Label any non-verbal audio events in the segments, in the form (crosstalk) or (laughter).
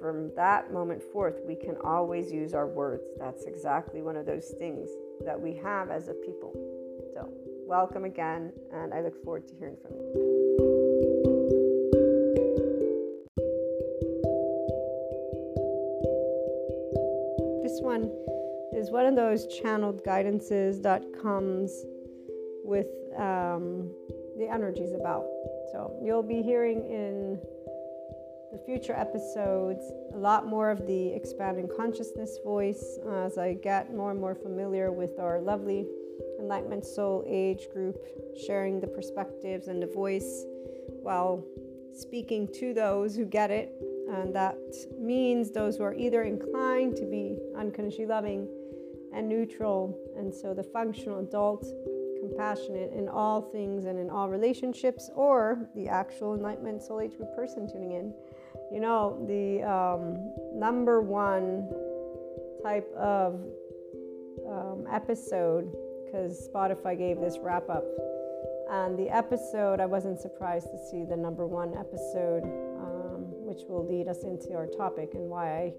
from that moment forth, we can always use our words. That's exactly one of those things that we have as a people. So, welcome again, and I look forward to hearing from you. This one is one of those channeled guidances that comes with um, the energies about. So you'll be hearing in the future episodes a lot more of the expanding consciousness voice uh, as I get more and more familiar with our lovely Enlightenment Soul Age group, sharing the perspectives and the voice while speaking to those who get it. And that means those who are either inclined to be unconditionally loving and neutral. And so the functional adult, compassionate in all things and in all relationships, or the actual Enlightenment Soul Age group person tuning in. You know, the um, number one type of um, episode, because Spotify gave this wrap up and the episode, I wasn't surprised to see the number one episode, um, which will lead us into our topic and why I,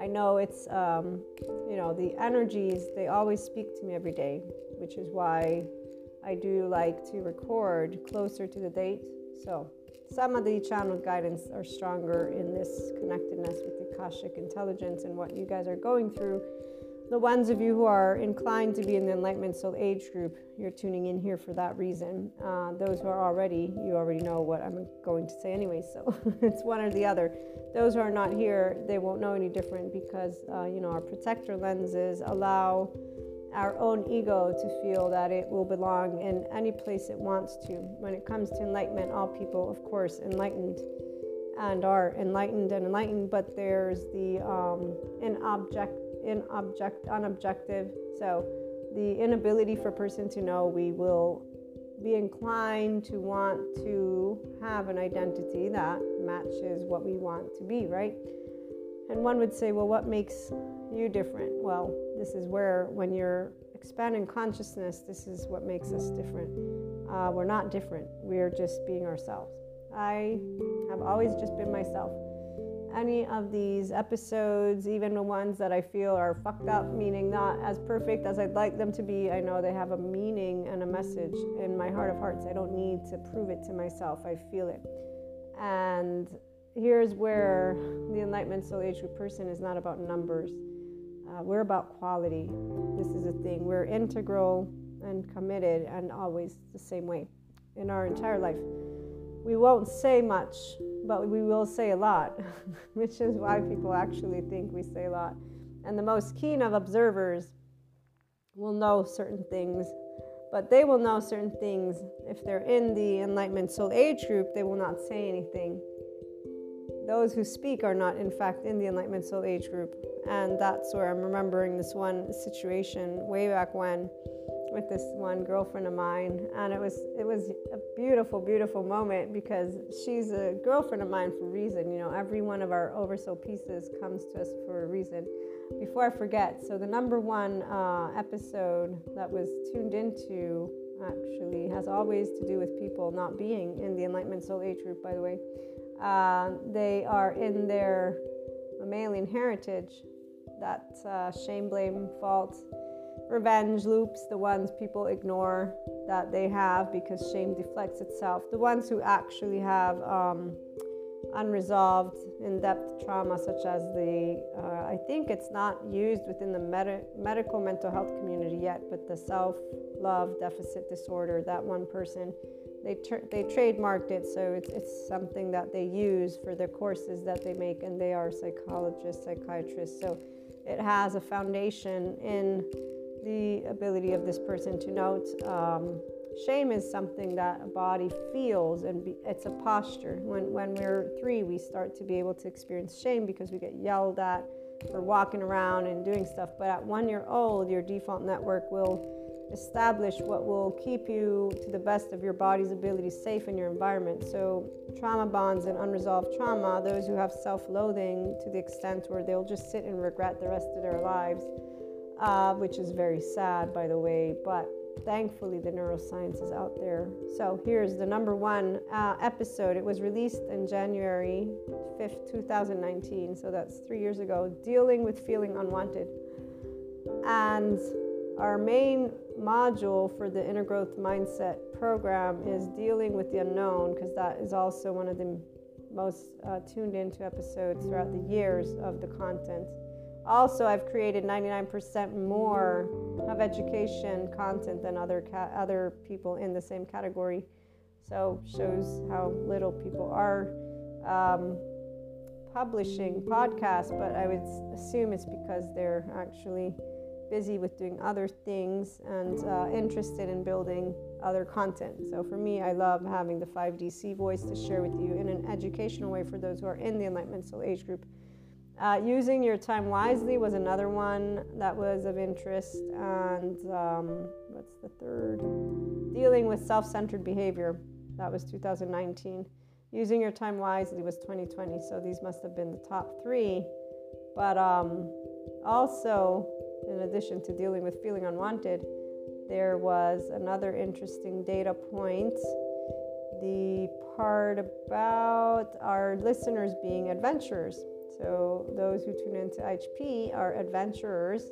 I know it's, um, you know, the energies, they always speak to me every day, which is why I do like to record closer to the date. So some of the channel guidance are stronger in this connectedness with the Akashic intelligence and what you guys are going through the ones of you who are inclined to be in the Enlightenment Soul Age group, you're tuning in here for that reason. Uh, those who are already, you already know what I'm going to say anyway, so (laughs) it's one or the other. Those who are not here, they won't know any different because, uh, you know, our protector lenses allow our own ego to feel that it will belong in any place it wants to. When it comes to enlightenment, all people, of course, enlightened and are enlightened and enlightened, but there's the um, in object in object unobjective. So the inability for a person to know we will be inclined to want to have an identity that matches what we want to be, right? And one would say, well, what makes you different? Well, this is where, when you're expanding consciousness, this is what makes us different. Uh, we're not different, we're just being ourselves. I have always just been myself any of these episodes, even the ones that I feel are fucked up, meaning not as perfect as I'd like them to be, I know they have a meaning and a message in my heart of hearts. I don't need to prove it to myself, I feel it. And here's where the Enlightenment Soul Age Group person is not about numbers, uh, we're about quality. This is a thing. We're integral and committed, and always the same way in our entire life. We won't say much but we will say a lot, (laughs) which is why people actually think we say a lot. And the most keen of observers will know certain things, but they will know certain things. If they're in the Enlightenment Soul Age group, they will not say anything. Those who speak are not, in fact, in the Enlightenment Soul Age group. And that's where I'm remembering this one situation way back when with this one girlfriend of mine and it was it was a beautiful beautiful moment because she's a girlfriend of mine for a reason you know every one of our oversoul pieces comes to us for a reason. Before i forget so the number one uh, episode that was tuned into actually has always to do with people not being in the enlightenment soul age group by the way. Uh, they are in their mammalian heritage that uh, shame blame fault revenge loops, the ones people ignore that they have because shame deflects itself, the ones who actually have um, unresolved in depth trauma, such as the, uh, I think it's not used within the med- medical mental health community yet, but the self love deficit disorder, that one person. They, they trademarked it, so it's, it's something that they use for their courses that they make, and they are psychologists, psychiatrists. So it has a foundation in the ability of this person to note um, shame is something that a body feels and be, it's a posture. When, when we're three we start to be able to experience shame because we get yelled at for walking around and doing stuff. But at one year old your default network will establish what will keep you to the best of your body's ability safe in your environment. So trauma bonds and unresolved trauma those who have self-loathing to the extent where they'll just sit and regret the rest of their lives uh, which is very sad, by the way, but thankfully the neuroscience is out there. So here's the number one uh, episode. It was released in January 5th, 2019, so that's three years ago, dealing with feeling unwanted. And our main module for the inner growth mindset program is dealing with the unknown because that is also one of the most uh, tuned into episodes throughout the years of the content Also, I've created 99% more of education content than other ca- other people in the same category. So shows how little people are um, publishing podcasts, but I would assume it's because they're actually busy with doing other things and uh, interested in building other content. So for me, I love having the 5DC voice to share with you in an educational way for those who are in the Enlightenment Soul Age group. Uh, using your time wisely was another one that was of interest. And um, what's the third? Dealing with self centered behavior. That was 2019. Using your time wisely was 2020. So these must have been the top three. But um, also, in addition to dealing with feeling unwanted, there was another interesting data point the part about our listeners being adventurers. So, those who tune into IHP are adventurers.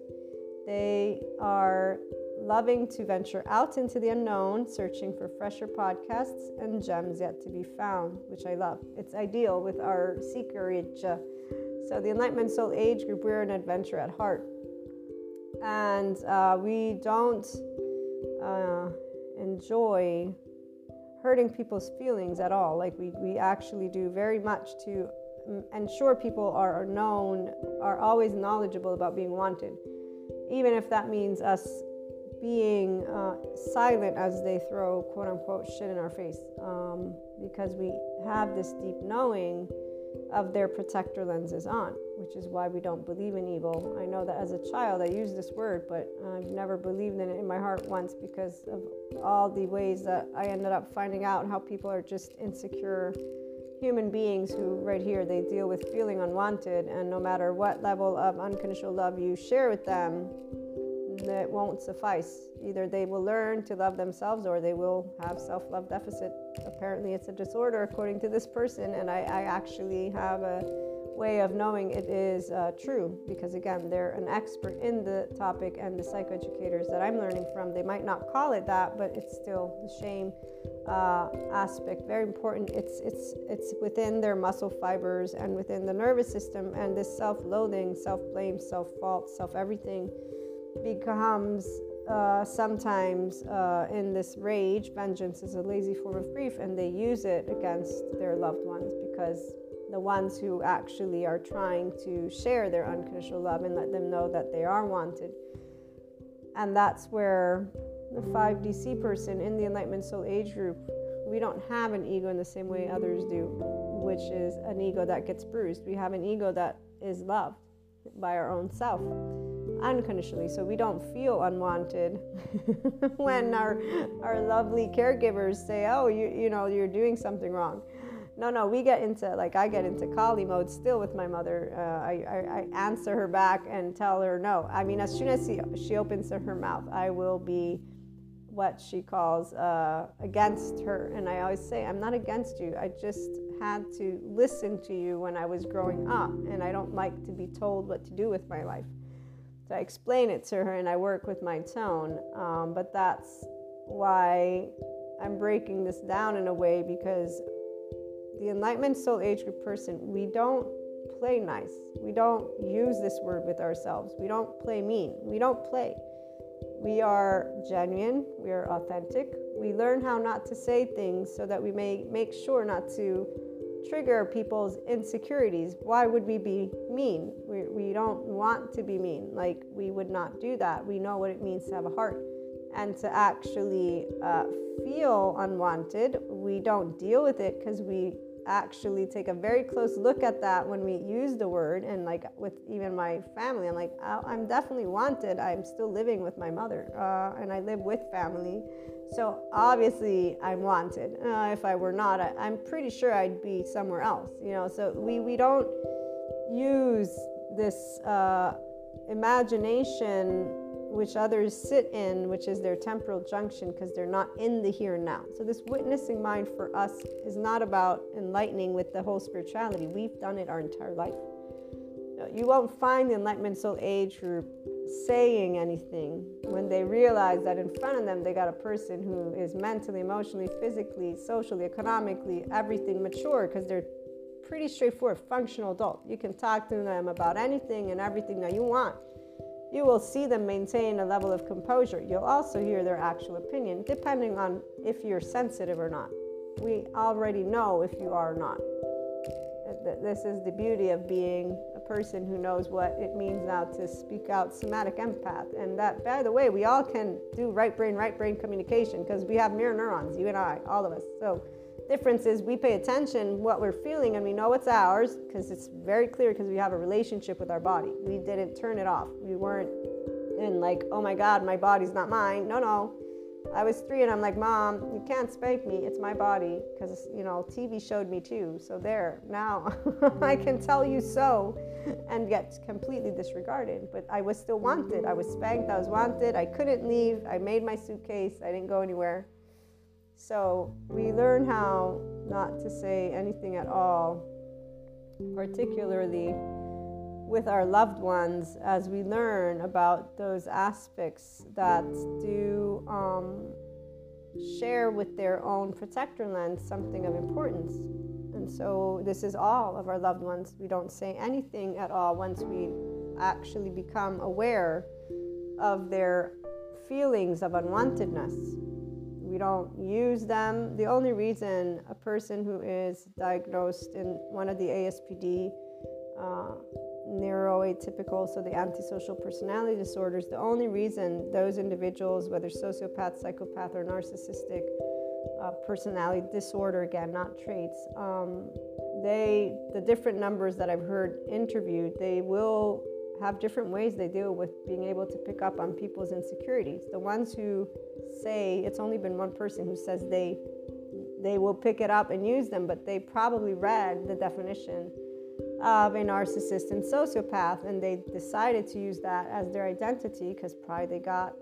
They are loving to venture out into the unknown, searching for fresher podcasts and gems yet to be found, which I love. It's ideal with our seeker seekerage. So, the Enlightenment Soul Age group, we're an adventure at heart. And uh, we don't uh, enjoy hurting people's feelings at all. Like, we, we actually do very much to ensure people are known, are always knowledgeable about being wanted, even if that means us being uh, silent as they throw quote unquote shit in our face um, because we have this deep knowing of their protector lenses on, which is why we don't believe in evil. I know that as a child I used this word, but I've never believed in it in my heart once because of all the ways that I ended up finding out how people are just insecure human beings who, right here, they deal with feeling unwanted, and no matter what level of unconditional love you share with them, it won't suffice. Either they will learn to love themselves or they will have self love deficit. Apparently, it's a disorder according to this person, and I, I actually have a way of knowing it is uh, true because, again, they're an expert in the topic, and the psychoeducators that I'm learning from, they might not call it that, but it's still the shame uh, aspect very important. It's it's it's within their muscle fibers and within the nervous system, and this self-loathing, self-blame, self-fault, self-everything becomes uh, sometimes uh, in this rage, vengeance is a lazy form of grief, and they use it against their loved ones because the ones who actually are trying to share their unconditional love and let them know that they are wanted. And that's where the 5DC person in the Enlightenment Soul Age group, we don't have an ego in the same way others do, which is an ego that gets bruised. We have an ego that is loved by our own self unconditionally. So we don't feel unwanted (laughs) when our our lovely caregivers say oh you you know you're doing something wrong. No no we get into like i get into kali mode still with my mother. Uh, I, I, I answer her back and tell her no. I mean as soon as she, she opens her mouth i will be what she calls uh, against her and i always say i'm not against you i just had to listen to you when i was growing up and i don't like to be told what to do with my life so I explain it to her and I work with my tone. Um, but that's why I'm breaking this down in a way because the Enlightenment Soul Age Group person, we don't play nice. We don't use this word with ourselves. We don't play mean. We don't play. We are genuine. We are authentic. We learn how not to say things so that we may make sure not to trigger people's insecurities. Why would we be mean? We, we don't want to be mean. Like, we would not do that. We know what it means to have a heart. And to actually uh, feel unwanted, we don't deal with it because we actually take a very close look at that when we use the word. And, like, with even my family, I'm like, I'm definitely wanted. I'm still living with my mother, uh, and I live with family. So obviously, I'm wanted. Uh, if I were not, I, am pretty sure I'd be somewhere else. You know, so we we don't use this uh, imagination which others sit in, which is their temporal junction, because they're not in the here and now. So this witnessing mind for us is not about enlightening with the whole spirituality. We've done it our entire life. You won't find the Enlightenment Soul Age group saying anything when they realize that in front of them they got a person who is mentally, emotionally, physically, socially, economically, everything mature because they're pretty straightforward, functional adult. You can talk to them about anything and everything that you want. You will see them maintain a level of composure. You'll also hear their actual opinion, depending on if you're sensitive or not. We already know if you are or not. This is the beauty of being a person who knows what it means now to speak out somatic empath. And that, by the way, we all can do right brain, right brain communication because we have mirror neurons, you and I, all of us. So, difference is we pay attention what we're feeling and we know it's ours because it's very clear because we have a relationship with our body. We didn't turn it off. We weren't in like, oh my God, my body's not mine. No, no. I was three and I'm like, Mom, you can't spank me. It's my body. Because, you know, TV showed me too. So there, now (laughs) I can tell you so and get completely disregarded. But I was still wanted. I was spanked. I was wanted. I couldn't leave. I made my suitcase. I didn't go anywhere. So we learn how not to say anything at all, particularly with our loved ones as we learn about those aspects that do um, share with their own protector lens something of importance. And so, this is all of our loved ones. We don't say anything at all once we actually become aware of their feelings of unwantedness. We don't use them. The only reason a person who is diagnosed in one of the ASPD uh, neuroatypical, so the antisocial personality disorders, the only reason those individuals, whether sociopath, psychopath, or narcissistic uh, personality disorder, again, not traits, um, they, the different numbers that I've heard interviewed, they will have different ways they deal with being able to pick up on people's insecurities. The ones who say, it's only been one person who says they they will pick it up and use them, but they probably read the definition of a narcissist and sociopath, and they decided to use that as their identity because probably they got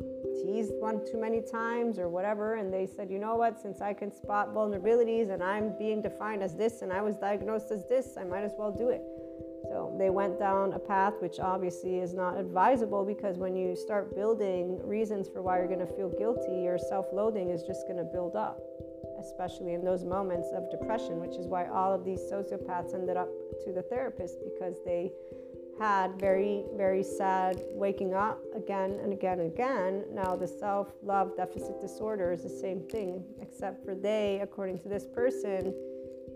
teased one too many times or whatever, and they said, you know what, since I can spot vulnerabilities and I'm being defined as this and I was diagnosed as this, I might as well do it. They went down a path which obviously is not advisable because when you start building reasons for why you're going to feel guilty, your self loathing is just going to build up especially in those moments of depression, which is why all of these sociopaths ended up to the therapist because they had very, very sad waking up again and again and again. Now, the self love deficit disorder is the same thing, except for they, according to this person,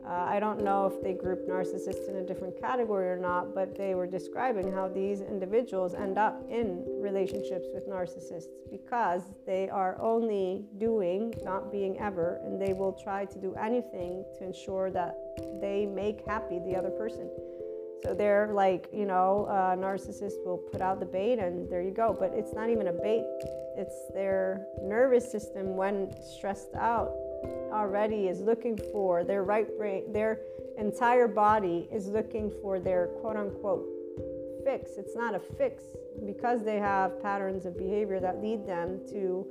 uh, I don't know if they group narcissists in a different category or not, but they were describing how these individuals end up in relationships with narcissists because they are only doing, not being ever, and they will try to do anything to ensure that they make happy the other person. So they're like, you know, a narcissist will put out the bait and there you go. But it's not even a bait, it's their nervous system when stressed out already is looking for their right brain, their entire body is looking for their quote unquote fix. It's not a fix because they have patterns of behavior that lead them to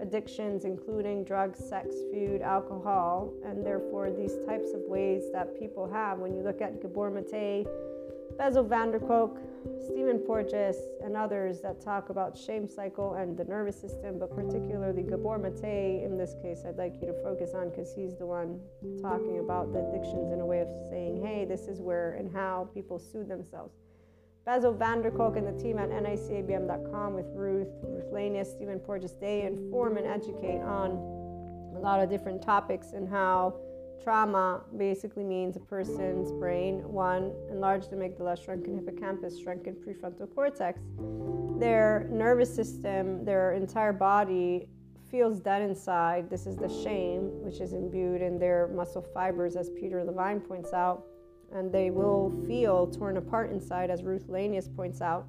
addictions, including drugs, sex, food, alcohol, and therefore these types of ways that people have. When you look at Gabor Mate, Bessel van der Kolk, Stephen Porges, and others that talk about shame cycle and the nervous system, but particularly Gabor Mate, in this case, I'd like you to focus on because he's the one talking about the addictions in a way of saying, hey, this is where and how people soothe themselves. Bessel van der Kolk and the team at nicabm.com with Ruth, Ruth Lanius, Stephen Porges, they inform and educate on a lot of different topics and how Trauma basically means a person's brain, one, enlarged amygdala, shrunken hippocampus, shrunken prefrontal cortex. Their nervous system, their entire body feels dead inside. This is the shame, which is imbued in their muscle fibers, as Peter Levine points out. And they will feel torn apart inside, as Ruth Lanius points out.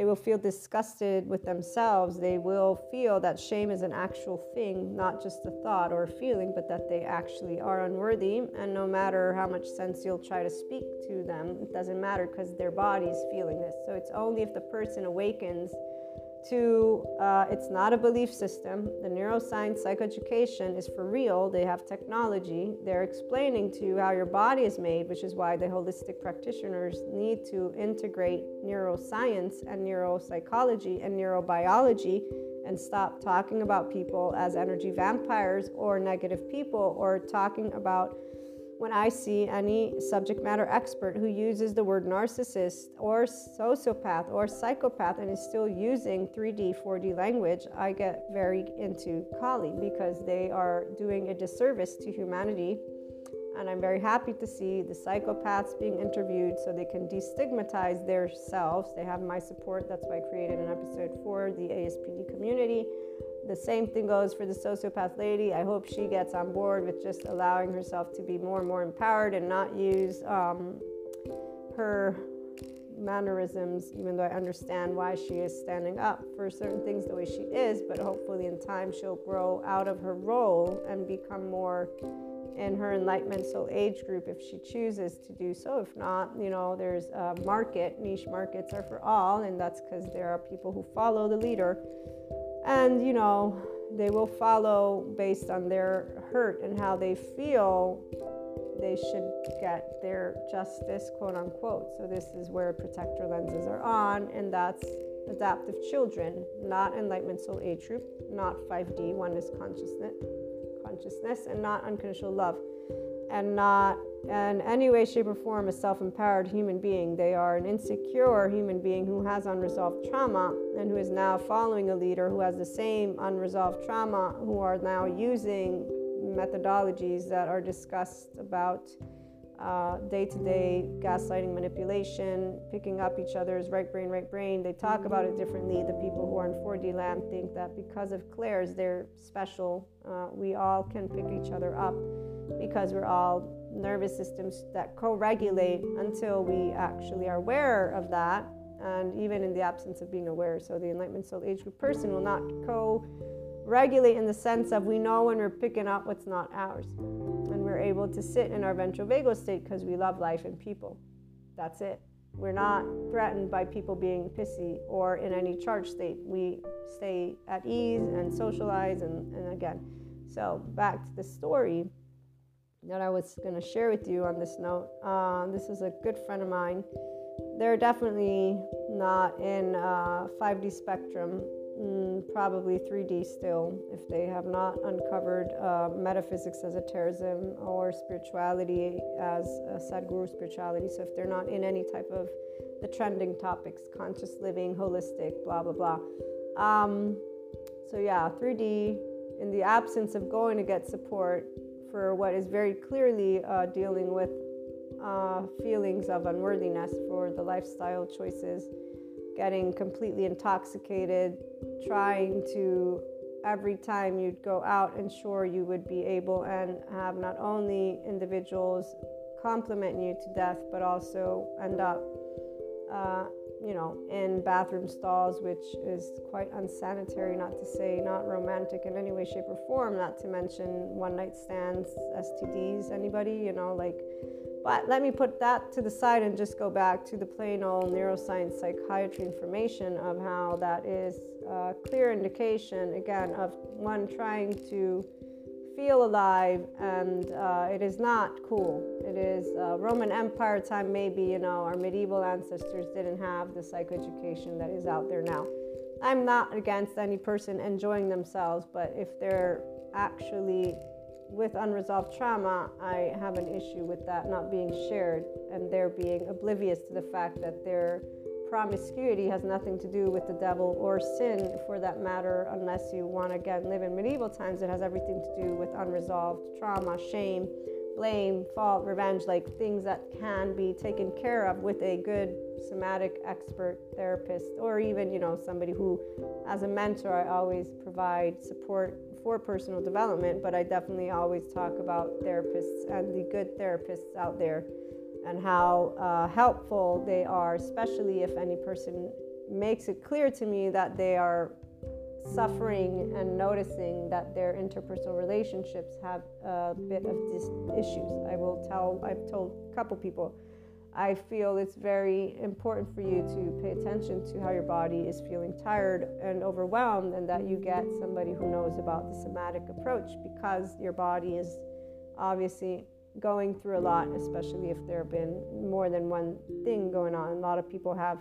They will feel disgusted with themselves. They will feel that shame is an actual thing, not just a thought or a feeling, but that they actually are unworthy. And no matter how much sense you'll try to speak to them, it doesn't matter because their body's feeling this. So it's only if the person awakens to uh, it's not a belief system. The neuroscience psychoeducation is for real. They have technology. They're explaining to you how your body is made, which is why the holistic practitioners need to integrate neuroscience and neuropsychology and neurobiology and stop talking about people as energy vampires or negative people or talking about when I see any subject matter expert who uses the word narcissist or sociopath or psychopath and is still using 3D, 4D language, I get very into Kali because they are doing a disservice to humanity. And I'm very happy to see the psychopaths being interviewed so they can destigmatize themselves. They have my support. That's why I created an episode for the ASPD community the same thing goes for the sociopath lady. I hope she gets on board with just allowing herself to be more and more empowered and not use um, her mannerisms, even though I understand why she is standing up for certain things the way she is. But hopefully, in time, she'll grow out of her role and become more in her enlightenment soul age group if she chooses to do so. If not, you know, there's a market, niche markets are for all, and that's because there are people who follow the leader and you know they will follow based on their hurt and how they feel. They should get their justice quote unquote. So this is where protector lenses are on and that's adaptive children not enlightenment soul age group not 5d oneness consciousness consciousness and not unconditional love and not in any way, shape, or form a self empowered human being. They are an insecure human being who has unresolved trauma and who is now following a leader who has the same unresolved trauma, who are now using methodologies that are discussed about day to day gaslighting, manipulation, picking up each other's right brain, right brain. They talk about it differently. The people who are in 4D land think that because of clairs, they're special. Uh, we all can pick each other up because we're all nervous systems that co regulate until we actually are aware of that. And even in the absence of being aware, so the Enlightenment Soul Age Group person will not co regulate in the sense of we know when we're picking up what's not ours. And we're able to sit in our ventral vagal state because we love life and people. That's it. We're not threatened by people being pissy or in any charge state. We stay at ease and socialize. And, and again, so back to the story that I was going to share with you on this note. Uh, this is a good friend of mine. They're definitely not in uh, 5D spectrum, mm, probably 3D still, if they have not uncovered uh, metaphysics as a terrorism or spirituality as a Sadhguru spirituality. So if they're not in any type of the trending topics, conscious living, holistic, blah, blah, blah. Um, so yeah, 3D, in the absence of going to get support, for what is very clearly uh, dealing with uh, feelings of unworthiness for the lifestyle choices, getting completely intoxicated, trying to every time you'd go out ensure you would be able and have not only individuals compliment you to death, but also end up uh, you know, in bathroom stalls, which is quite unsanitary, not to say not romantic in any way, shape, or form, not to mention one night stands, STDs, anybody, you know, like. But let me put that to the side and just go back to the plain old neuroscience psychiatry information of how that is a clear indication, again, of one trying to feel alive, and uh, it is not cool. It is uh, Roman Empire time, maybe, you know, our medieval ancestors didn't have the psychoeducation that is out there now. I'm not against any person enjoying themselves, but if they're actually with unresolved trauma, I have an issue with that not being shared and they're being oblivious to the fact that they're promiscuity has nothing to do with the devil or sin for that matter, unless you want to again live in medieval times. It has everything to do with unresolved trauma, shame, blame, fault, revenge, like things that can be taken care of with a good somatic expert therapist, or even, you know, somebody who, as a mentor, I always provide support for personal development, but I definitely always talk about therapists and the good therapists out there and how uh, helpful they are, especially if any person makes it clear to me that they are suffering and noticing that their interpersonal relationships have a bit of issues. I will tell, I've told a couple people, I feel it's very important for you to pay attention to how your body is feeling tired and overwhelmed, and that you get somebody who knows about the somatic approach because your body is obviously going through a lot, especially if there have been more than one thing going on. A lot of people have,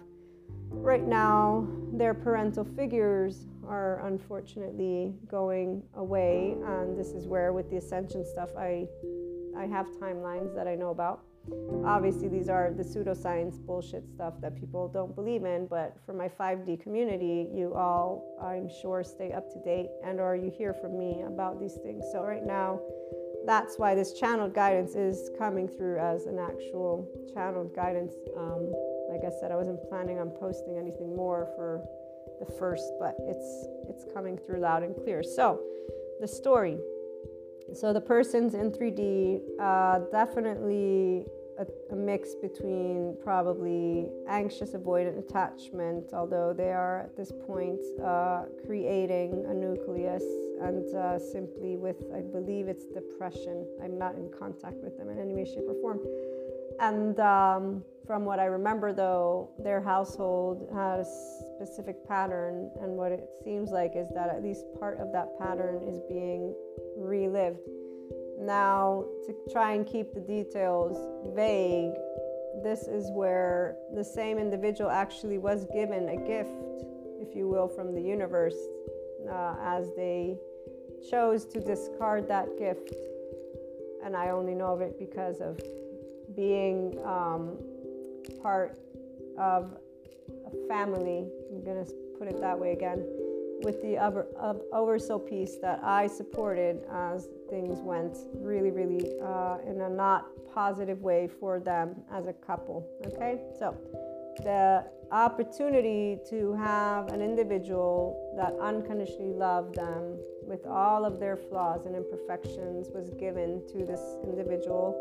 right now, their parental figures are unfortunately going away. And this is where, with the ascension stuff, I I have timelines that I know about. Obviously, these are the pseudoscience bullshit stuff that people don't believe in, but for my 5D community, you all, I'm sure, stay up to date and or you hear from me about these things. So right now, that's why this channeled guidance is coming through as an actual channeled guidance. Um, like I said, I wasn't planning on posting anything more for the first, but it's it's coming through loud and clear. So, the story. So the person's in 3D, uh, definitely a, a, mix between probably anxious avoidant attachment, although they are at this point uh, creating a nucleus, and uh, simply with, I believe it's depression. I'm not in contact with them in any way, shape, or form. And um, from what I remember, though, their household had a specific pattern, and what it seems like is that at least part of that pattern is being relived. Now, to try and keep the details vague, this is where the same individual actually was given a gift, if you will, from the universe uh, as they chose to discard that gift. And I only know of it because of being um, part of a family. I'm going to put it that way again. With the over, uh, oversoul piece that I supported as things went really, really uh, in a not positive way for them as a couple. Okay, so the opportunity to have an individual that unconditionally loved them with all of their flaws and imperfections was given to this individual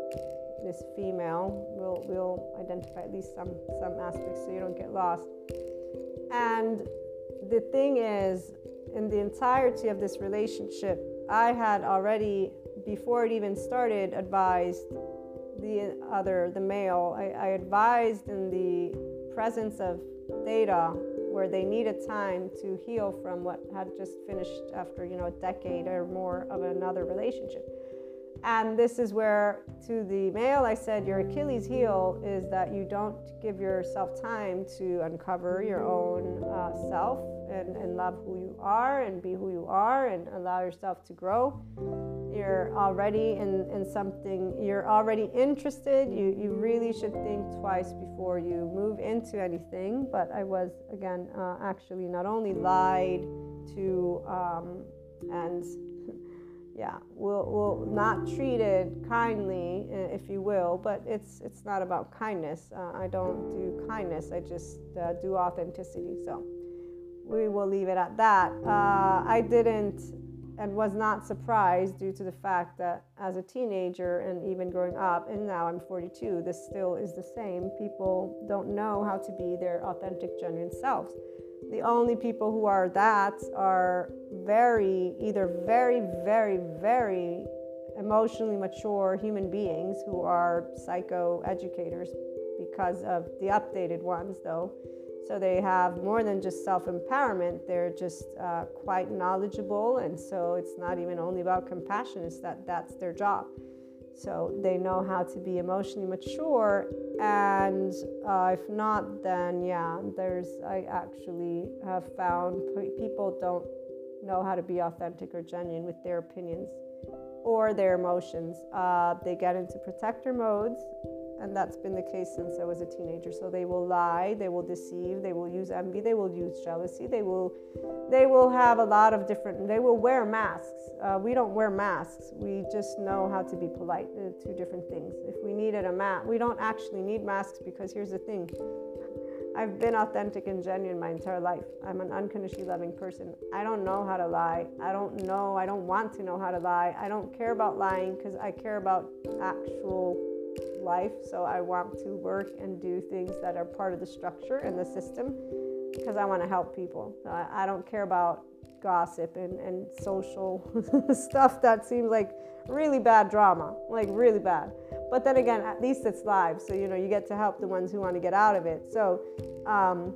this female. We'll, we'll identify at least some, some aspects so you don't get lost. And the thing is, in the entirety of this relationship, I had already, before it even started, advised the other, the male, I, I advised in the presence of data where they needed time to heal from what had just finished after, you know, a decade or more of another relationship and this is where, to the male, I said, Your Achilles heel is that you don't give yourself time to uncover your own uh, self and, and love who you are and be who you are and allow yourself to grow. You're already in, in something, you're already interested. You, you really should think twice before you move into anything. But I was, again, uh, actually not only lied to um, and (laughs) yeah, will will not treated kindly, uh, if you will. But it's it's not about kindness. Uh, I don't do kindness. I just uh, do authenticity. So we will leave it at that. Uh, I didn't and was not surprised due to the fact that as a teenager and even growing up, and now I'm 42, this still is the same. People don't know how to be their authentic, genuine selves the only people who are that are very, either very, very, very emotionally mature human beings who are psycho educators because of the updated ones, though. So they have more than just self empowerment, they're just uh, quite knowledgeable. And so it's not even only about compassion, it's that that's their job. So they know how to be emotionally mature. And uh, if not, then yeah, there's, I actually have found people don't know how to be authentic or genuine with their opinions or their emotions. Uh, they get into protector modes and that's been the case since I was a teenager. So they will lie, they will deceive, they will use envy, they will use jealousy, they will, they will have a lot of different. They will wear masks. Uh, we don't wear masks. We just know how to be polite. Uh, two different things. If we needed a mask, we don't actually need masks because here's the thing. I've been authentic and genuine my entire life. I'm an unconditionally loving person. I don't know how to lie. I don't know. I don't want to know how to lie. I don't care about lying because I care about actual life. So I want to work and do things that are part of the structure and the system because I want to help people. I, I don't care about gossip and, and social (laughs) stuff that seems like really bad drama, like really bad. But then again, at least it's live. So, you know, you get to help the ones who want to get out of it. So, um,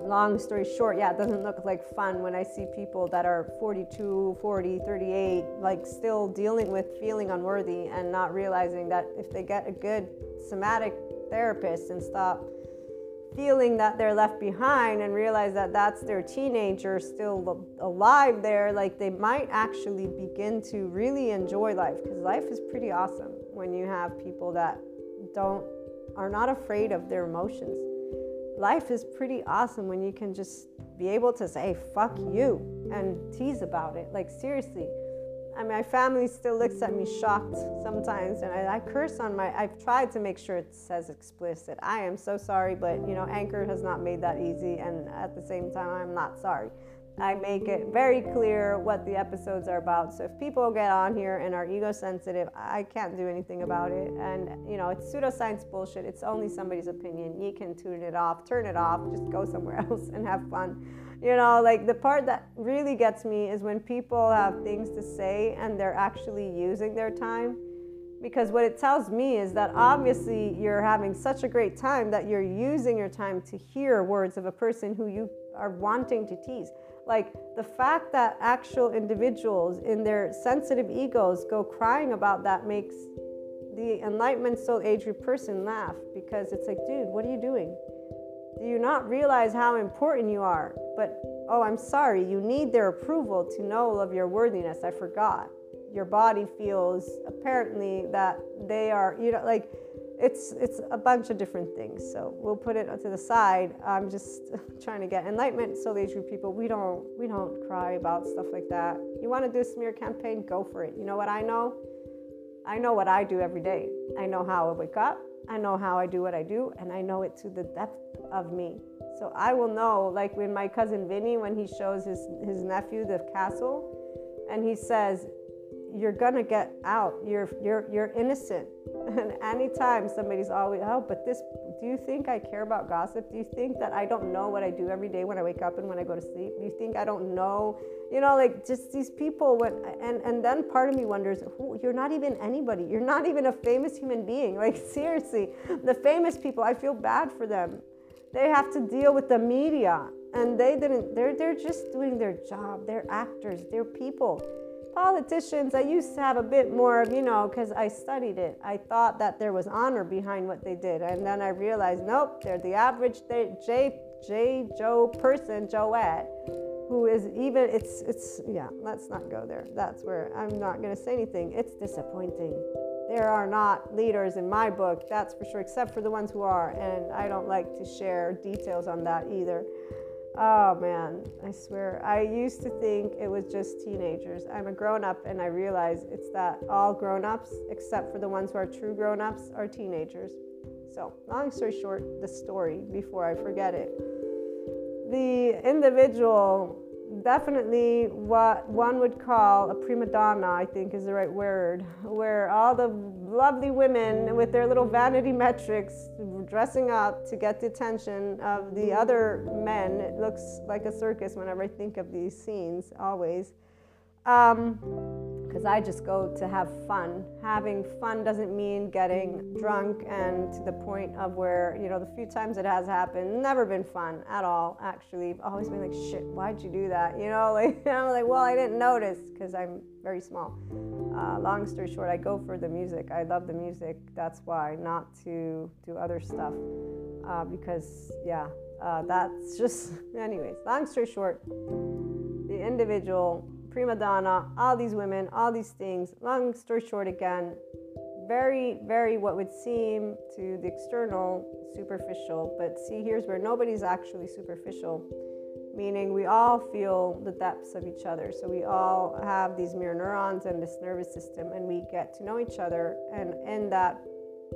long story short, yeah, it doesn't look like fun when I see people that are 42, 40, 38, like still dealing with feeling unworthy and not realizing that if they get a good somatic therapist and stop feeling that they're left behind and realize that that's their teenager still alive there, like they might actually begin to really enjoy life because life is pretty awesome when you have people that don't are not afraid of their emotions. Life is pretty awesome when you can just be able to say fuck you and tease about it. Like seriously I mean, my family still looks at me shocked sometimes, and I, I, curse on my. I've tried to make sure it says explicit. I am so sorry, but you know, Anchor has not made that easy, and at the same time, I'm not sorry. I make it very clear what the episodes are about. So if people get on here and are ego sensitive, I can't do anything about it. And you know, it's pseudoscience bullshit. It's only somebody's opinion. You can tune it off, turn it off, just go somewhere (laughs) else and have fun you know like the part that really gets me is when people have things to say and they're actually using their time because what it tells me is that obviously you're having such a great time that you're using your time to hear words of a person who you are wanting to tease like the fact that actual individuals in their sensitive egos go crying about that makes the enlightenment soul age person laugh because it's like dude what are you doing do you not realize how important you are? But, oh, I'm sorry, you need their approval to know of your worthiness. I forgot. Your body feels apparently that they are, you know, like it's it's a bunch of different things. So we'll put it to the side. I'm just (laughs) trying to get enlightenment soul age group people. We don't we don't cry about stuff like that. You want to do a smear campaign? Go for it. You know what I know? I know what I do every day. I know how I wake up. I know how I do what I do, and I know it to the depth of me. So I will know, like when my cousin Vinny, when he shows his, his nephew the castle, and he says, You're gonna get out. You're you're you're innocent. And anytime somebody's always, oh, but this do you think I care about gossip? Do you think that I don't know what I do every day when I wake up and when I go to sleep? Do you think I don't know? You know, like just these people and and then part of me wonders, who you're not even anybody. You're not even a famous human being. (laughs) Like seriously, the famous people, I feel bad for them. They have to deal with the media and they didn't they're they're just doing their job. They're actors, they're people politicians, I used to have a bit more of, you know, because I studied it. I thought that there was honor behind what they did. And then I realized, nope, they're the average J, J, Joe person, Joette, who is even, it's, it's, yeah, let's not go there. That's where I'm not going to say anything. It's disappointing. There are not leaders in my book, that's for sure, except for the ones who are. And I don't like to share details on that either. Oh man, I swear. I used to think it was just teenagers. I'm a grown up and I realize it's that all grown ups, except for the ones who are true grown ups, are teenagers. So, long story short, the story before I forget it. The individual definitely what one would call a prima donna, I think is the right word, where all the lovely women with their little vanity metrics dressing up to get the attention of the other men. It looks like a circus whenever I think of these scenes, always. Um, because I just go to have fun. Having fun doesn't mean getting drunk and to the point of where, you know, the few times it has happened, never been fun at all, actually. Always been like, shit, why'd you do that? You know, (laughs) like, I'm like, well, I didn't notice because I'm very small. Uh, long story short, I go for the music. I love the music. That's why, not to do other stuff. Uh, because, yeah, uh, that's (laughs) just, anyways, long story short, the individual prima donna, all these women, all these things. Long story short, again, very, very what would seem to the external superficial. But see, here's where nobody's actually superficial, meaning we all feel the depths of each other. So we all have these mirror neurons and this nervous system, and we get to know each other. And in that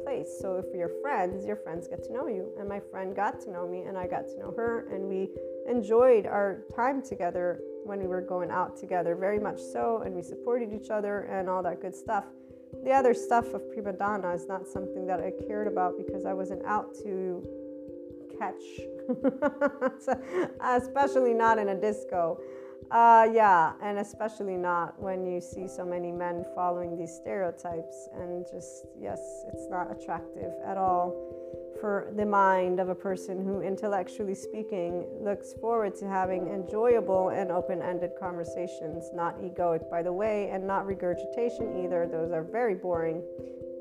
place. So if you're friends, your friends get to know you. And my friend got to know me, and I got to know her, and we enjoyed our time together when we were going out together, very much so, and we supported each other and all that good stuff. The other stuff of prima donna is not something that I cared about because I wasn't out to catch, (laughs) especially not in a disco. Uh, yeah, and especially not when you see so many men following these stereotypes, and just, yes, it's not attractive at all for the mind of a person who, intellectually speaking, looks forward to having enjoyable and open ended conversations, not egoic, by the way, and not regurgitation either. Those are very boring.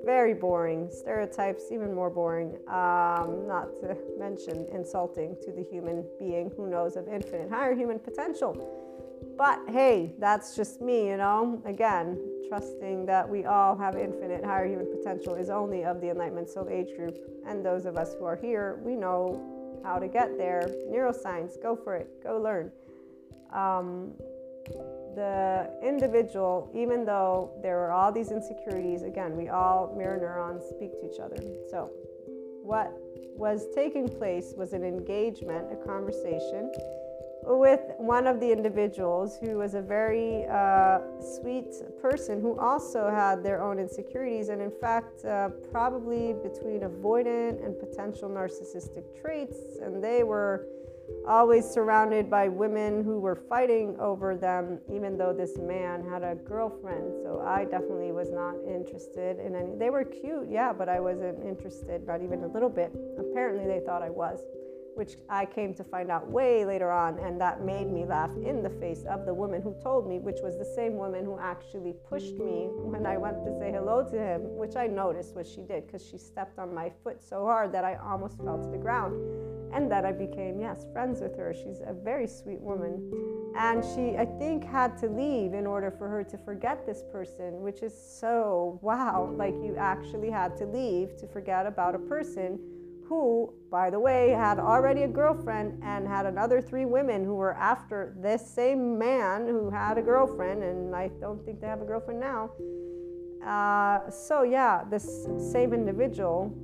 Very boring. Stereotypes, even more boring. Um, not to mention insulting to the human being who knows of infinite higher human potential. But hey, that's just me, you know. Again, trusting that we all have infinite higher human potential is only of the Enlightenment Soul Age group. And those of us who are here, we know how to get there. Neuroscience, go for it, go learn. Um, the individual, even though there are all these insecurities, again, we all mirror neurons speak to each other. So, what was taking place was an engagement, a conversation with one of the individuals who was a very uh, sweet person who also had their own insecurities and in fact uh, probably between avoidant and potential narcissistic traits. And they were always surrounded by women who were fighting over them even though this man had a girlfriend. So i definitely was not interested in any they were cute yeah but i wasn't interested not even a little bit. Apparently they thought i was which I came to find out way later on, and that made me laugh in the face of the woman who told me, which was the same woman who actually pushed me when I went to say hello to him, which I noticed what she did because she stepped on my foot so hard that I almost fell to the ground. And that I became, yes, friends with her. She's a very sweet woman. And she, I think, had to leave in order for her to forget this person, which is so wow. Like, you actually had to leave to forget about a person who, by the way, had already a girlfriend and had another three women who were after this same man who had a girlfriend, and I don't think they have a girlfriend now. Uh, so, yeah, this same individual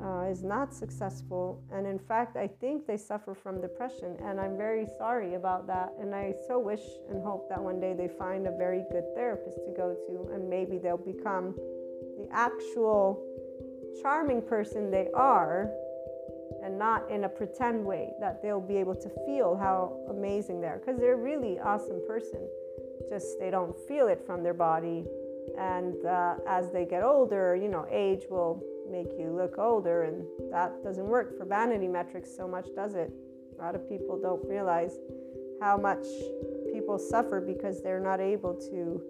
uh, is not successful, and in fact, I think they suffer from depression, and I'm very sorry about that. And I so wish and hope that one day they find a very good therapist to go to, and maybe they'll become the actual charming person they are and not in a pretend way that they'll be able to feel how amazing they are because they're a really awesome person. Just they don't feel it from their body. And uh, as they get older you know age will make you look older and that doesn't work for vanity metrics so much does it? A lot of people don't realize how much people suffer because they're not able to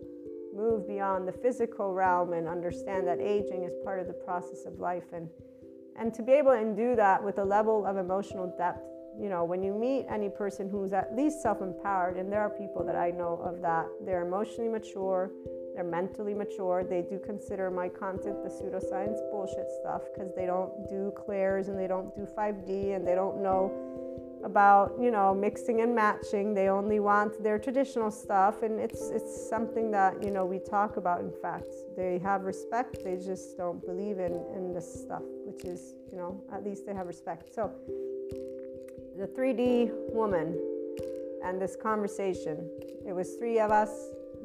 move beyond the physical realm and understand that aging is part of the process of life and and to be able to do that with a level of emotional depth, you know, when you meet any person who's at least self empowered, and there are people that I know of that, they're emotionally mature, they're mentally mature, they do consider my content the pseudoscience bullshit stuff because they don't do clairs and they don't do 5D and they don't know about you know mixing and matching. They only want their traditional stuff and it's it's something that you know we talk about in fact. They have respect they just don't believe in in this stuff which is you know at least they have respect. So the 3d woman and this conversation it was three of us.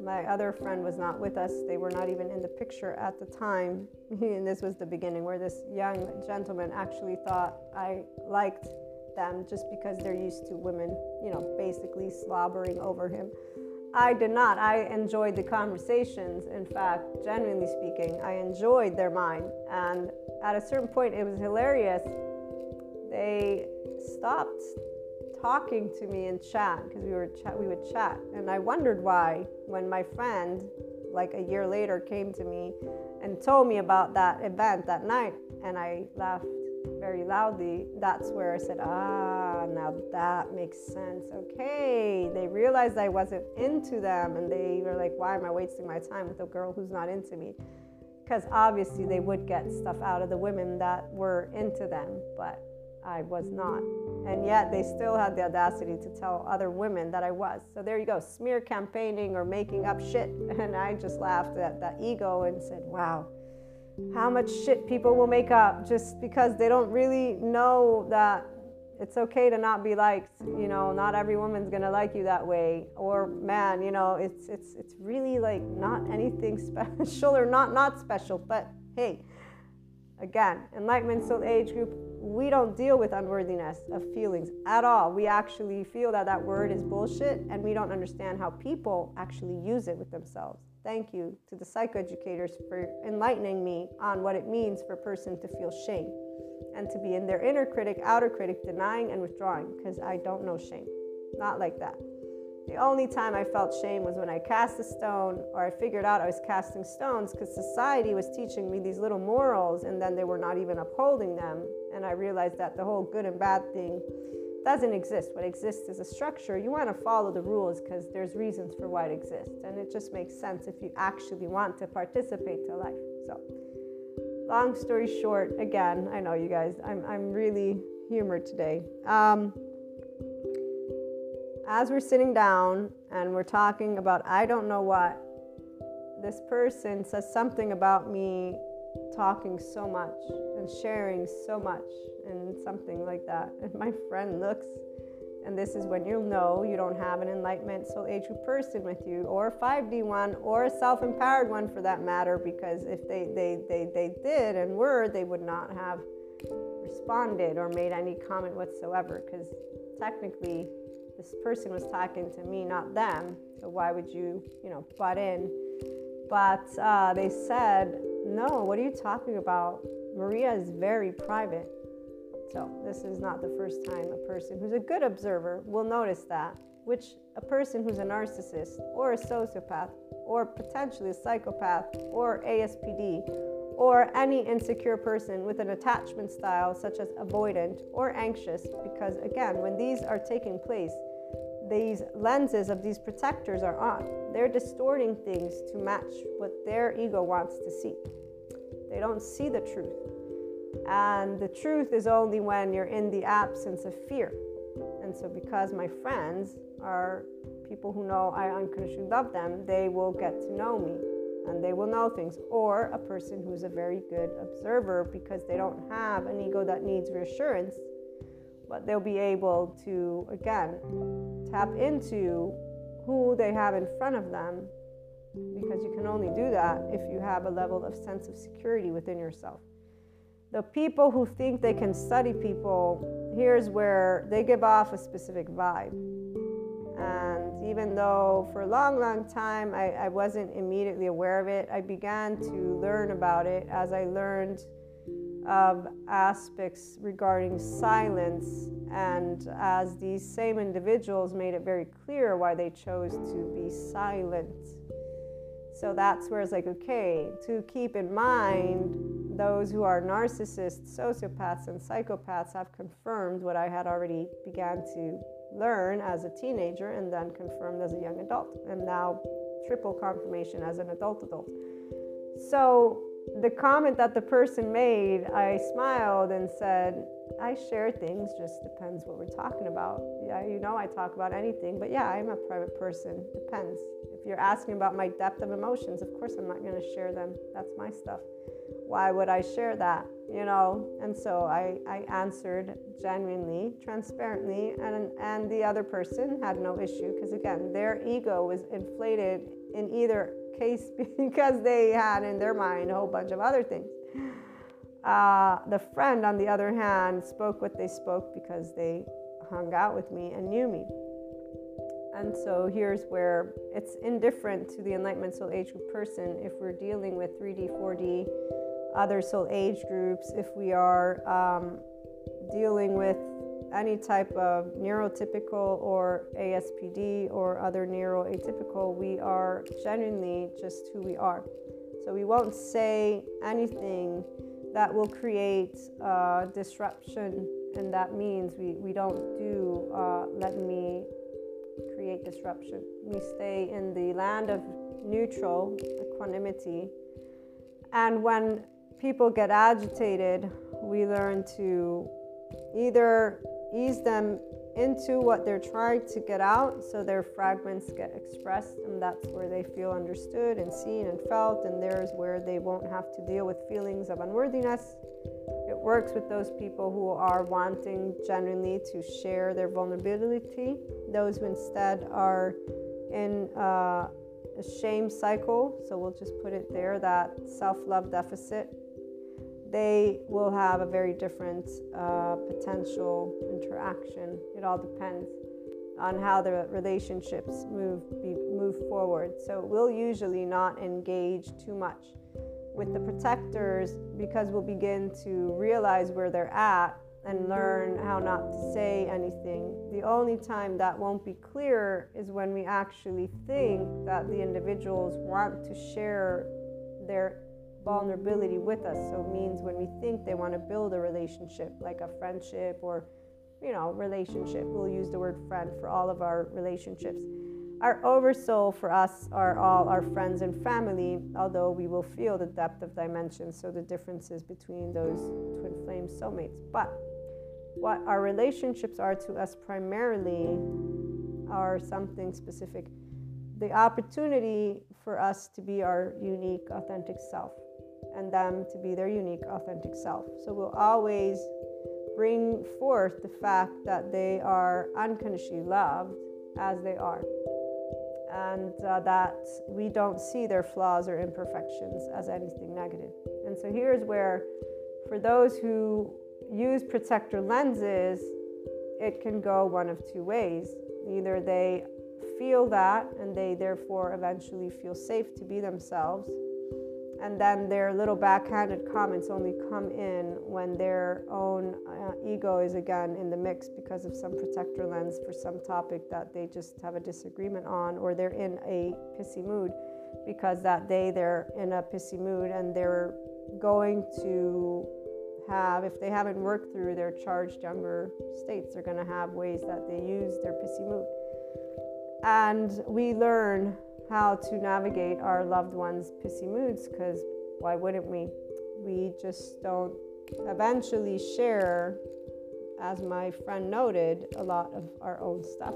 My other friend was not with us. They were not even in the picture at the time. (laughs) And this was the beginning where this young gentleman actually thought i liked them just because they're used to women, you know, basically slobbering over him. I did not. I enjoyed the conversations. In fact, genuinely speaking, I enjoyed their mind. And at a certain point, it was hilarious. They stopped talking to me in chat because we were we would chat, and I wondered why. When my friend, like a year later, came to me and told me about that event that night, and I laughed very loudly, that's where I said, ah, now that makes sense. Okay. They realized I wasn't into them and they were like, why am I wasting my time with a girl who's not into me? Because obviously they would get stuff out of the women that were into them, but I was not. And yet they still had the audacity to tell other women that I was. So there you go, smear campaigning or making up shit. (laughs) And I just laughed at that ego and said, wow how much shit people will make up just because they don't really know that it's okay to not be liked you know not every woman's gonna like you that way. Or man you know it's it's it's really like not anything (laughs) special or not not special but hey again enlightenment soul age group we don't deal with unworthiness of feelings at all. We actually feel that that word is bullshit and we don't understand how people actually use it with themselves Thank you to the psychoeducators for enlightening me on what it means for a person to feel shame. and to be in their inner critic, outer critic, denying and withdrawing because I don't know shame. Not like that. The only time I felt shame was when I cast a stone or I figured out I was casting stones because society was teaching me these little morals and then they were not even upholding them. And I realized that the whole good and bad thing doesn't exist. What exists is a structure. You want to follow the rules because there's reasons for why it exists. And it just makes sense if you actually want to participate to life. So, long story short, again, I know you guys, I'm, I'm really humored today. Um, as we're sitting down and we're talking about I don't know what, this person says something about me talking so much and sharing so much and something like that. And my friend looks, and this is when you'll know you don't have an enlightenment soul age group person with you, or a 5D one, or a self empowered one for that matter, because if they, they, they, they did and were, they would not have responded or made any comment whatsoever, because technically this person was talking to me, not them. So why would you, you know, butt in? But uh, they said, no, what are you talking about? Maria is very private. So this is not the first time a person who's a good observer will notice that, which a person who's a narcissist or a sociopath or potentially a psychopath or ASPD or any insecure person with an attachment style such as avoidant or anxious, because again, when these are taking place, these lenses of these protectors are on. They're distorting things to match what their ego wants to see. They don't see the truth. And the truth is only when you're in the absence of fear. And so, because my friends are people who know I unconditionally love them, they will get to know me and they will know things. Or a person who's a very good observer because they don't have an ego that needs reassurance, but they'll be able to, again, tap into who they have in front of them because you can only do that if you have a level of sense of security within yourself. The people who think they can study people, here's where they give off a specific vibe. And even though for a long, long time I, I wasn't immediately aware of it, I began to learn about it as I learned of aspects regarding silence, and as these same individuals made it very clear why they chose to be silent. So that's where it's like, okay, to keep in mind, those who are narcissists, sociopaths, and psychopaths have confirmed what I had already began to learn as a teenager and then confirmed as a young adult, and now triple confirmation as an adult adult. So the comment that the person made, I smiled and said, I share things, just depends what we're talking about. Yeah, you know, I talk about anything, but yeah, I'm a private person. Depends. If you're asking about my depth of emotions, of course, I'm not going to share them. That's my stuff. Why would I share that? You know, and so I, I answered genuinely, transparently, and, and the other person had no issue because, again, their ego was inflated in either case (laughs) because they had in their mind a whole bunch of other things. Uh, the friend, on the other hand, spoke what they spoke because they hung out with me and knew me. And so here's where it's indifferent to the Enlightenment Soul Age group person if we're dealing with 3D, 4D, other soul age groups, if we are um, dealing with any type of neurotypical or ASPD or other neuroatypical, we are genuinely just who we are. So we won't say anything that will create uh, disruption, and that means we, we don't do uh, let me create disruption. We stay in the land of neutral equanimity. And when people get agitated, we learn to either ease them into what they're trying to get out so their fragments get expressed and that's where they feel understood and seen and felt and there's where they won't have to deal with feelings of unworthiness works with those people who are wanting genuinely to share their vulnerability those who instead are in uh, a shame cycle so we'll just put it there that self-love deficit they will have a very different uh, potential interaction. It all depends on how the relationships move be, move forward. So we'll usually not engage too much with the protectors, because we'll begin to realize where they're at and learn how not to say anything. The only time that won't be clear is when we actually think that the individuals want to share their vulnerability with us. So it means when we think they want to build a relationship, like a friendship or, you know, relationship. We'll use the word friend for all of our relationships. Our oversoul for us are all our friends and family, although we will feel the depth of dimensions, so the differences between those twin flame soulmates. But what our relationships are to us primarily are something specific. The opportunity for us to be our unique, authentic self, and them to be their unique, authentic self. So we'll always bring forth the fact that they are unconditionally loved as they are, and uh, that we don't see their flaws or imperfections as anything negative. And so here's where, for those who use protector lenses, it can go one of two ways. Either they feel that and they therefore eventually feel safe to be themselves, and then their little backhanded comments only come in when their own uh, ego is again in the mix because of some protector lens for some topic that they just have a disagreement on, or they're in a pissy mood because that day they're in a pissy mood and they're going to have, if they haven't worked through their charged younger states, they're going to have ways that they use their pissy mood. And we learn how to navigate our loved ones' pissy moods because why wouldn't we? We just don't eventually share, as my friend noted, a lot of our own stuff.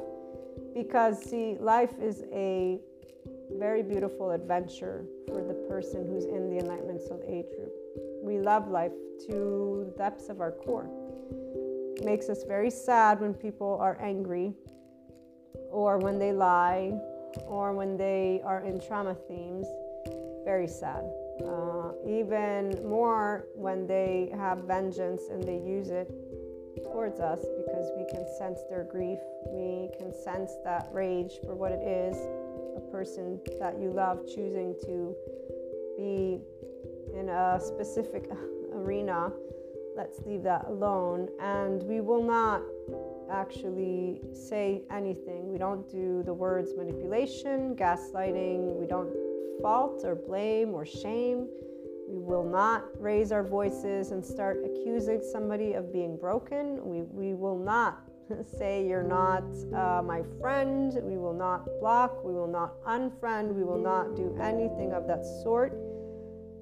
Because, see, life is a very beautiful adventure for the person who's in the Enlightenment Soul age group. We love life to the depths of our core. It makes us very sad when people are angry or when they lie or when they are in trauma themes. Very sad. Uh, even more when they have vengeance and they use it towards us because we can sense their grief. We can sense that rage for what it is a person that you love choosing to be in a specific (laughs) arena. Let's leave that alone. And we will not actually say anything. We don't do the words manipulation, gaslighting. We don't fault or blame or shame. We will not raise our voices and start accusing somebody of being broken. We, we will not (laughs) say you're not uh, my friend. We will not block. We will not unfriend. We will not do anything of that sort.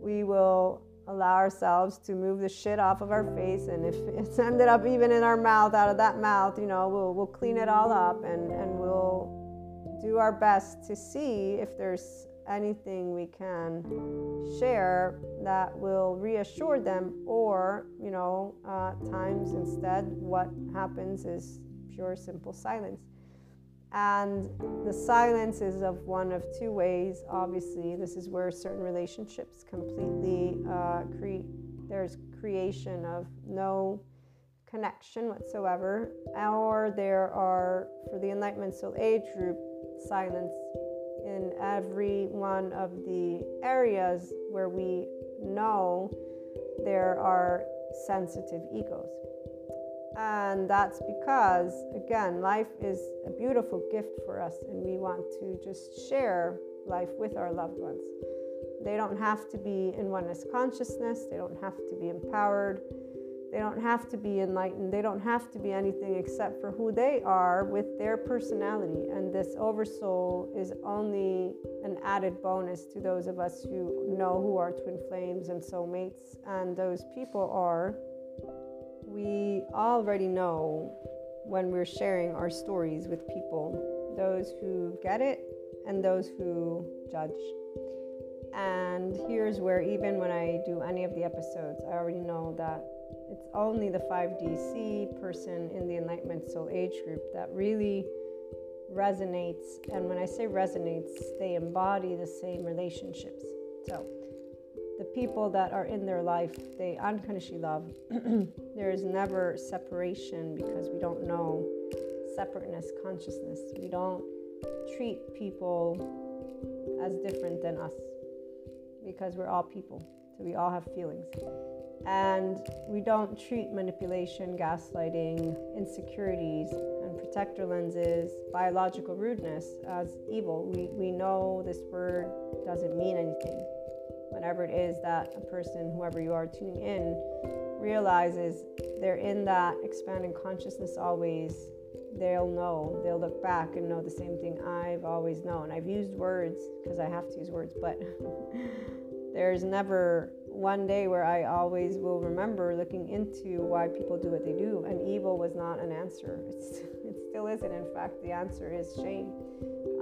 We will allow ourselves to move the shit off of our face and if (laughs) it's ended up even in our mouth out of that mouth you know we'll, we'll clean it all up and, and we'll do our best to see if there's anything we can share that will reassure them or you know uh, times instead what happens is pure simple silence and the silence is of one of two ways. Obviously, this is where certain relationships completely uh, create, there's creation of no connection whatsoever, or there are, for the Enlightenment Soul Age group, silence in every one of the areas where we know there are sensitive egos. And that's because, again, life is a beautiful gift for us, and we want to just share life with our loved ones. They don't have to be in oneness consciousness, they don't have to be empowered, they don't have to be enlightened, they don't have to be anything except for who they are with their personality. And this oversoul is only an added bonus to those of us who know who our twin flames and soulmates and those people are we already know when we're sharing our stories with people those who get it and those who judge. And here's where, even when I do any of the episodes, I already know that it's only the 5DC person in the Enlightenment Soul Age group that really resonates. And when I say resonates, they embody the same relationships. So, the people that are in their life they unconditionally love. (clears throat) there is never separation because we don't know separateness, consciousness. We don't treat people as different than us because we're all people. So we all have feelings. And we don't treat manipulation, gaslighting, insecurities, and protector lenses, biological rudeness as evil. We, we know this word doesn't mean anything. Whenever it is that a person, whoever you are tuning in, realizes they're in that expanding consciousness always, they'll know, they'll look back and know the same thing I've always known. I've used words because I have to use words, but (laughs) there's never one day where I always will remember looking into why people do what they do, and evil was not an answer. (laughs) It's, it still isn't. In fact, the answer is shame.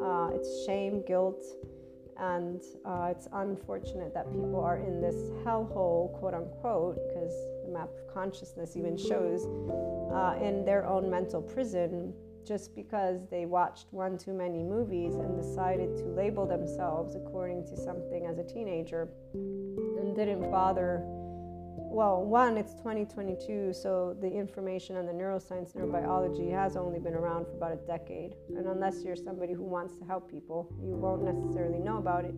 Uh, it's shame, guilt, and uh, it's unfortunate that people are in this hellhole, quote unquote, because the map of consciousness even shows uh, in their own mental prison just because they watched one too many movies and decided to label themselves according to something as a teenager and didn't bother. Well, one, it's 2022, so the information on the neuroscience, neurobiology has only been around for about a decade. And unless you're somebody who wants to help people, you won't necessarily know about it.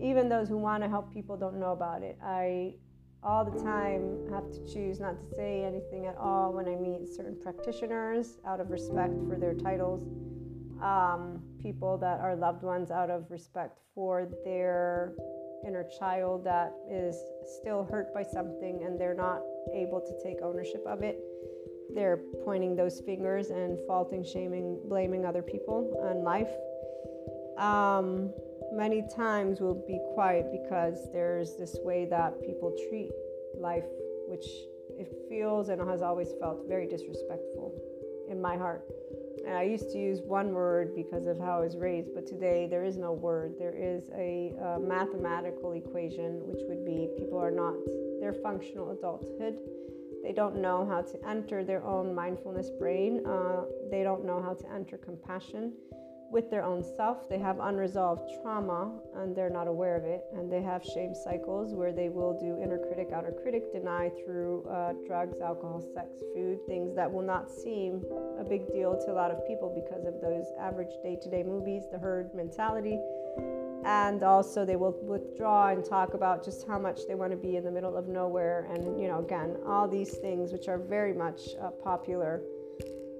Even those who want to help people don't know about it. I all the time have to choose not to say anything at all when I meet certain practitioners out of respect for their titles, um, people that are loved ones out of respect for their inner child that is still hurt by something and they're not able to take ownership of it. They're pointing those fingers and faulting, shaming, blaming other people and life. Um, many times we'll be quiet because there's this way that people treat life, which it feels and has always felt very disrespectful in my heart. And I used to use one word because of how I was raised, but today there is no word. There is a, a mathematical equation, which would be people are not, their functional adulthood. They don't know how to enter their own mindfulness brain. Uh, they don't know how to enter compassion with their own self. They have unresolved trauma and they're not aware of it. And they have shame cycles where they will do inner critic, outer critic, deny through uh, drugs, alcohol, sex, food, things that will not seem a big deal to a lot of people because of those average day to day movies, the herd mentality. And also, they will withdraw and talk about just how much they want to be in the middle of nowhere. And, you know, again, all these things which are very much uh, popular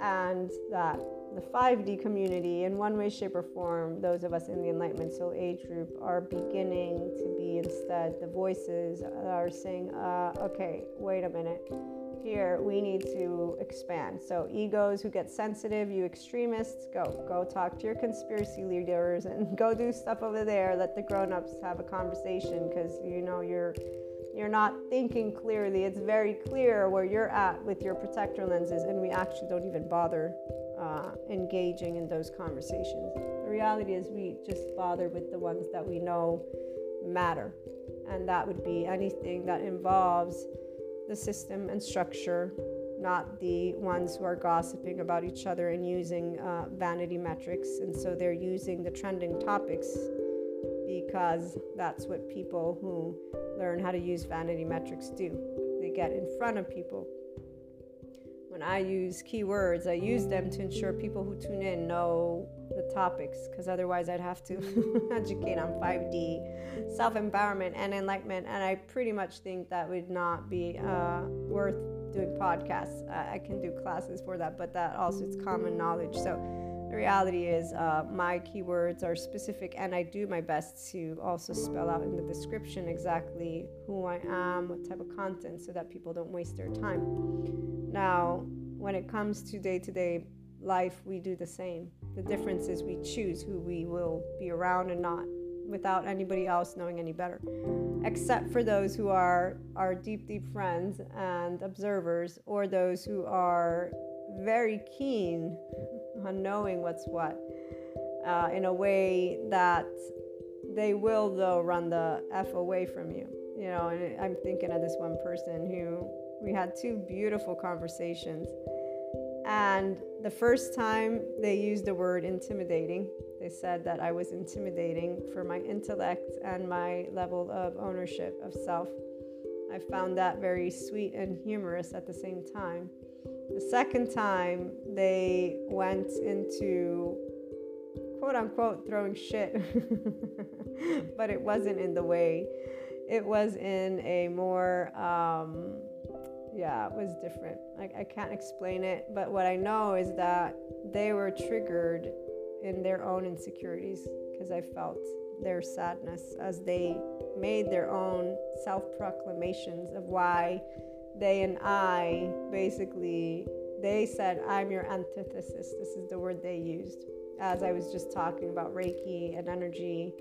and that the 5D community, in one way, shape, or form, those of us in the Enlightenment Soul Age group are beginning to be instead the voices that are saying, uh, okay, wait a minute. Here, we need to expand. So, egos who get sensitive, you extremists, go. Go talk to your conspiracy leaders and go do stuff over there. Let the grown ups have a conversation because you know you're you're not thinking clearly. It's very clear where you're at with your protector lenses, and we actually don't even bother uh, engaging in those conversations. The reality is, we just bother with the ones that we know matter, and that would be anything that involves the system and structure, not the ones who are gossiping about each other and using uh, vanity metrics. And so they're using the trending topics because that's what people who learn how to use vanity metrics do. They get in front of people. I use keywords, I use them to ensure people who tune in know the topics because otherwise I'd have to (laughs) educate on 5D, self empowerment, and enlightenment. And I pretty much think that would not be uh, worth doing podcasts. I can do classes for that, but that also is common knowledge. So the reality is, uh, my keywords are specific, and I do my best to also spell out in the description exactly who I am, what type of content, so that people don't waste their time. Now, when it comes to day to day life, we do the same. The difference is we choose who we will be around and not without anybody else knowing any better except for those who are our deep deep friends and observers or those who are very keen on knowing what's what uh, in a way that they will, though, run the F away from you. You know, and I'm thinking of this one person who we had two beautiful conversations. And the first time they used the word intimidating, they said that I was intimidating for my intellect and my level of ownership of self. I found that very sweet and humorous at the same time. The second time, they went into quote unquote throwing shit, (laughs) but it wasn't in the way it was in a more um, yeah, it was different. I, I can't explain it, but what I know is that they were triggered in their own insecurities because I felt their sadness as they made their own self proclamations of why they and I basically they said I'm your antithesis. This is the word they used as I was just talking about Reiki and energy.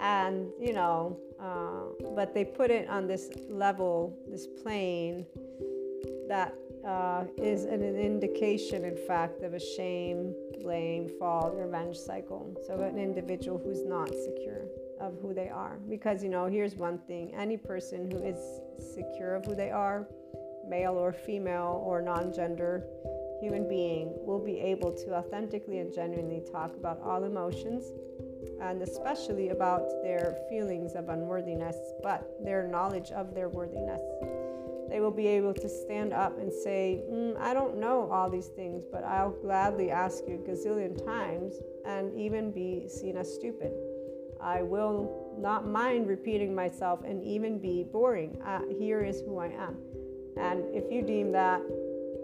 And you know uh, but they put it on this level this plane that uh, is an, an indication in fact of a shame blame fault revenge cycle. So an individual who's not secure of who they are because you know here's one thing any person who is secure of who they are male or female or non-gender human being will be able to authentically and genuinely talk about all emotions and especially about their feelings of unworthiness, but their knowledge of their worthiness. They will be able to stand up and say, mm, I don't know all these things, but I'll gladly ask you a gazillion times and even be seen as stupid. I will not mind repeating myself and even be boring. Uh, here is who I am. And if you deem that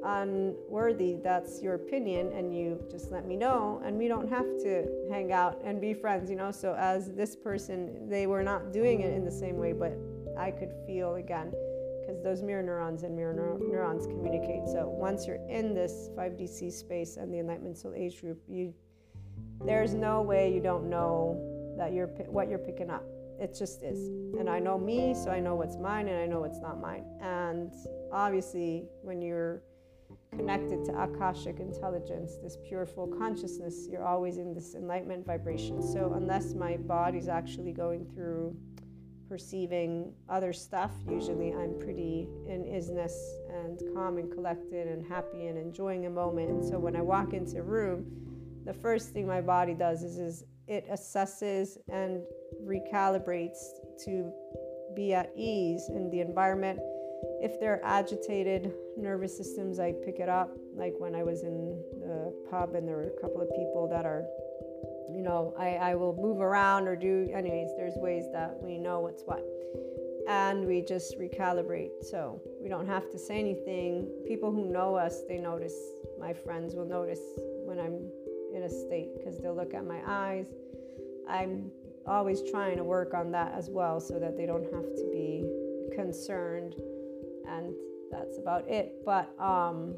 unworthy, that's your opinion, and you just let me know, and we don't have to hang out and be friends, you know. So, as this person, they were not doing it in the same way, but I could feel again because those mirror neurons and mirror neur- neurons communicate. So, once you're in this 5DC space and the Enlightenment Soul Age group, you there's no way you don't know that you're what you're picking up. It just is. And I know me, so I know what's mine and I know what's not mine. And obviously, when you're connected to Akashic intelligence, this pure full consciousness, you're always in this enlightenment vibration. So, unless my body's actually going through perceiving other stuff, usually I'm pretty in isness and calm and collected and happy and enjoying a moment. And so, when I walk into a room, the first thing my body does is, is it assesses and recalibrates to be at ease in the environment if they're agitated nervous systems, I pick it up. Like when I was in the pub and there were a couple of people that are, you know, I, I will move around or do, anyways, there's ways that we know what's what. And we just recalibrate. So we don't have to say anything. People who know us, they notice. My friends will notice when I'm in a state because they'll look at my eyes. I'm always trying to work on that as well so that they don't have to be concerned and that's about it. But um,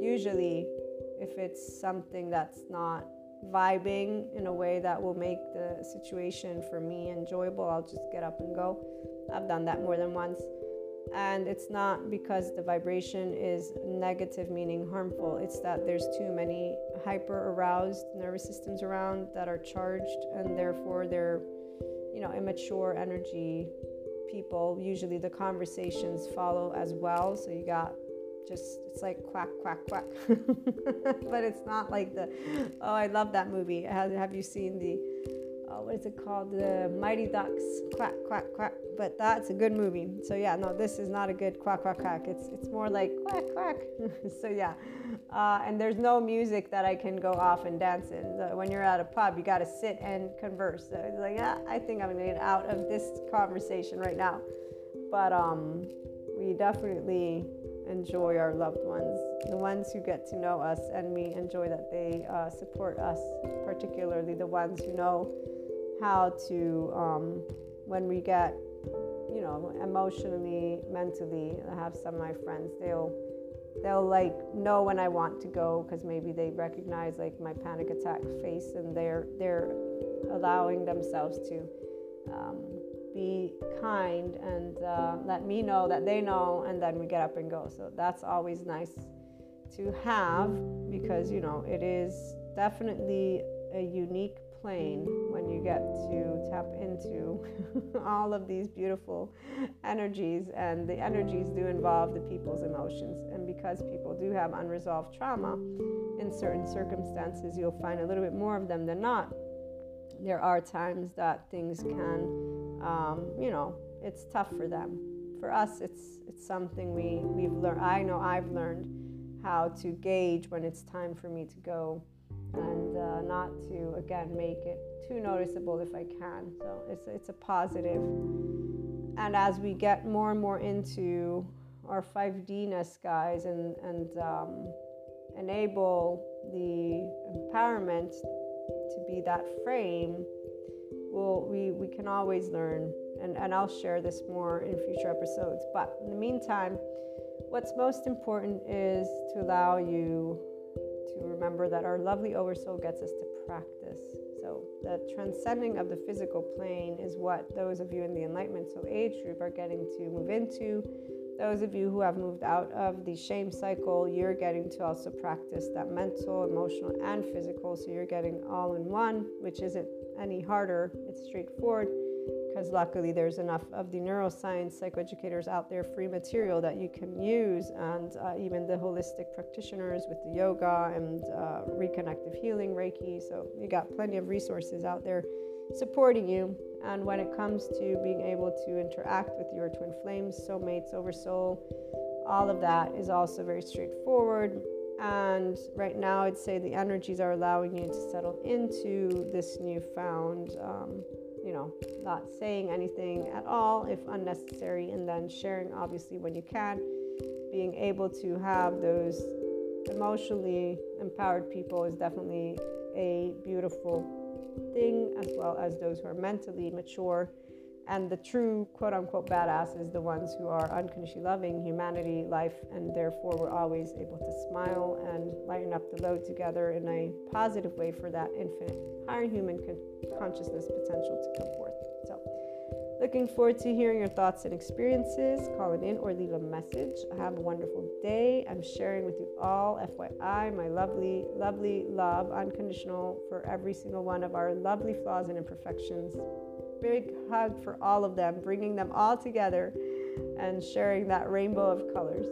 usually, if it's something that's not vibing in a way that will make the situation for me enjoyable, I'll just get up and go. I've done that more than once. And it's not because the vibration is negative, meaning harmful. It's that there's too many hyper aroused nervous systems around that are charged, and therefore they're, you know, immature energy people, usually the conversations follow as well. So you got just, it's like quack, quack, quack. (laughs) but it's not like the, oh, I love that movie. Have, have you seen the, what is it called? The Mighty Ducks, quack, quack, quack. But that's a good movie. So yeah, no, this is not a good quack, quack, quack. It's it's more like quack, quack. (laughs) so yeah, uh, and there's no music that I can go off and dance in. When you're at a pub, you got to sit and converse. So it's like, yeah, I think I'm gonna get out of this conversation right now. But um, we definitely enjoy our loved ones, the ones who get to know us, and we enjoy that they uh, support us, particularly the ones who know how to, um, when we get, you know, emotionally, mentally. I have some of my friends, they'll they'll like know when I want to go because maybe they recognize like my panic attack face and they're they're allowing themselves to um, be kind and uh, let me know that they know and then we get up and go so that's always nice to have because you know it is definitely a unique plane when you get to tap into (laughs) all of these beautiful energies. And the energies do involve the people's emotions. And because people do have unresolved trauma in certain circumstances, you'll find a little bit more of them than not. There are times that things can, um, you know, it's tough for them. For us, it's it's something we we've learned. I know I've learned how to gauge when it's time for me to go uh, not to again make it too noticeable if I can. So it's it's a positive. and as we get more and more into our 5D-ness, guys, and, and um, enable the empowerment to be that frame, we'll, we, we can always learn. And, and I'll share this more in future episodes. But in the meantime, what's most important is to allow you to remember that our lovely oversoul gets us to practice. So, the transcending of the physical plane is what those of you in the Enlightenment Soul age group are getting to move into. Those of you who have moved out of the shame cycle, you're getting to also practice that mental, emotional, and physical. So, you're getting all in one, which isn't any harder, it's straightforward because luckily there's enough of the neuroscience psychoeducators out there, free material that you can use, and uh, even the holistic practitioners with the yoga and uh, reconnective healing, Reiki. So you got plenty of resources out there supporting you. And when it comes to being able to interact with your twin flames, soulmates, oversoul, all of that is also very straightforward. And right now, I'd say the energies are allowing you to settle into this newfound. Um, you know, not saying anything at all if unnecessary, and then sharing obviously when you can. Being able to have those emotionally empowered people is definitely a beautiful thing, as well as those who are mentally mature and the true quote unquote badass is the ones who are unconditionally loving humanity, life, and therefore we're always able to smile and lighten up the load together in a positive way for that infinite higher human con- consciousness potential to come forth. So, looking forward to hearing your thoughts and experiences. Call it in or leave a message. Have a wonderful day. I'm sharing with you all, FYI, my lovely, lovely love, unconditional for every single one of our lovely flaws and imperfections big hug for all of them, bringing them all together and sharing that rainbow of colors.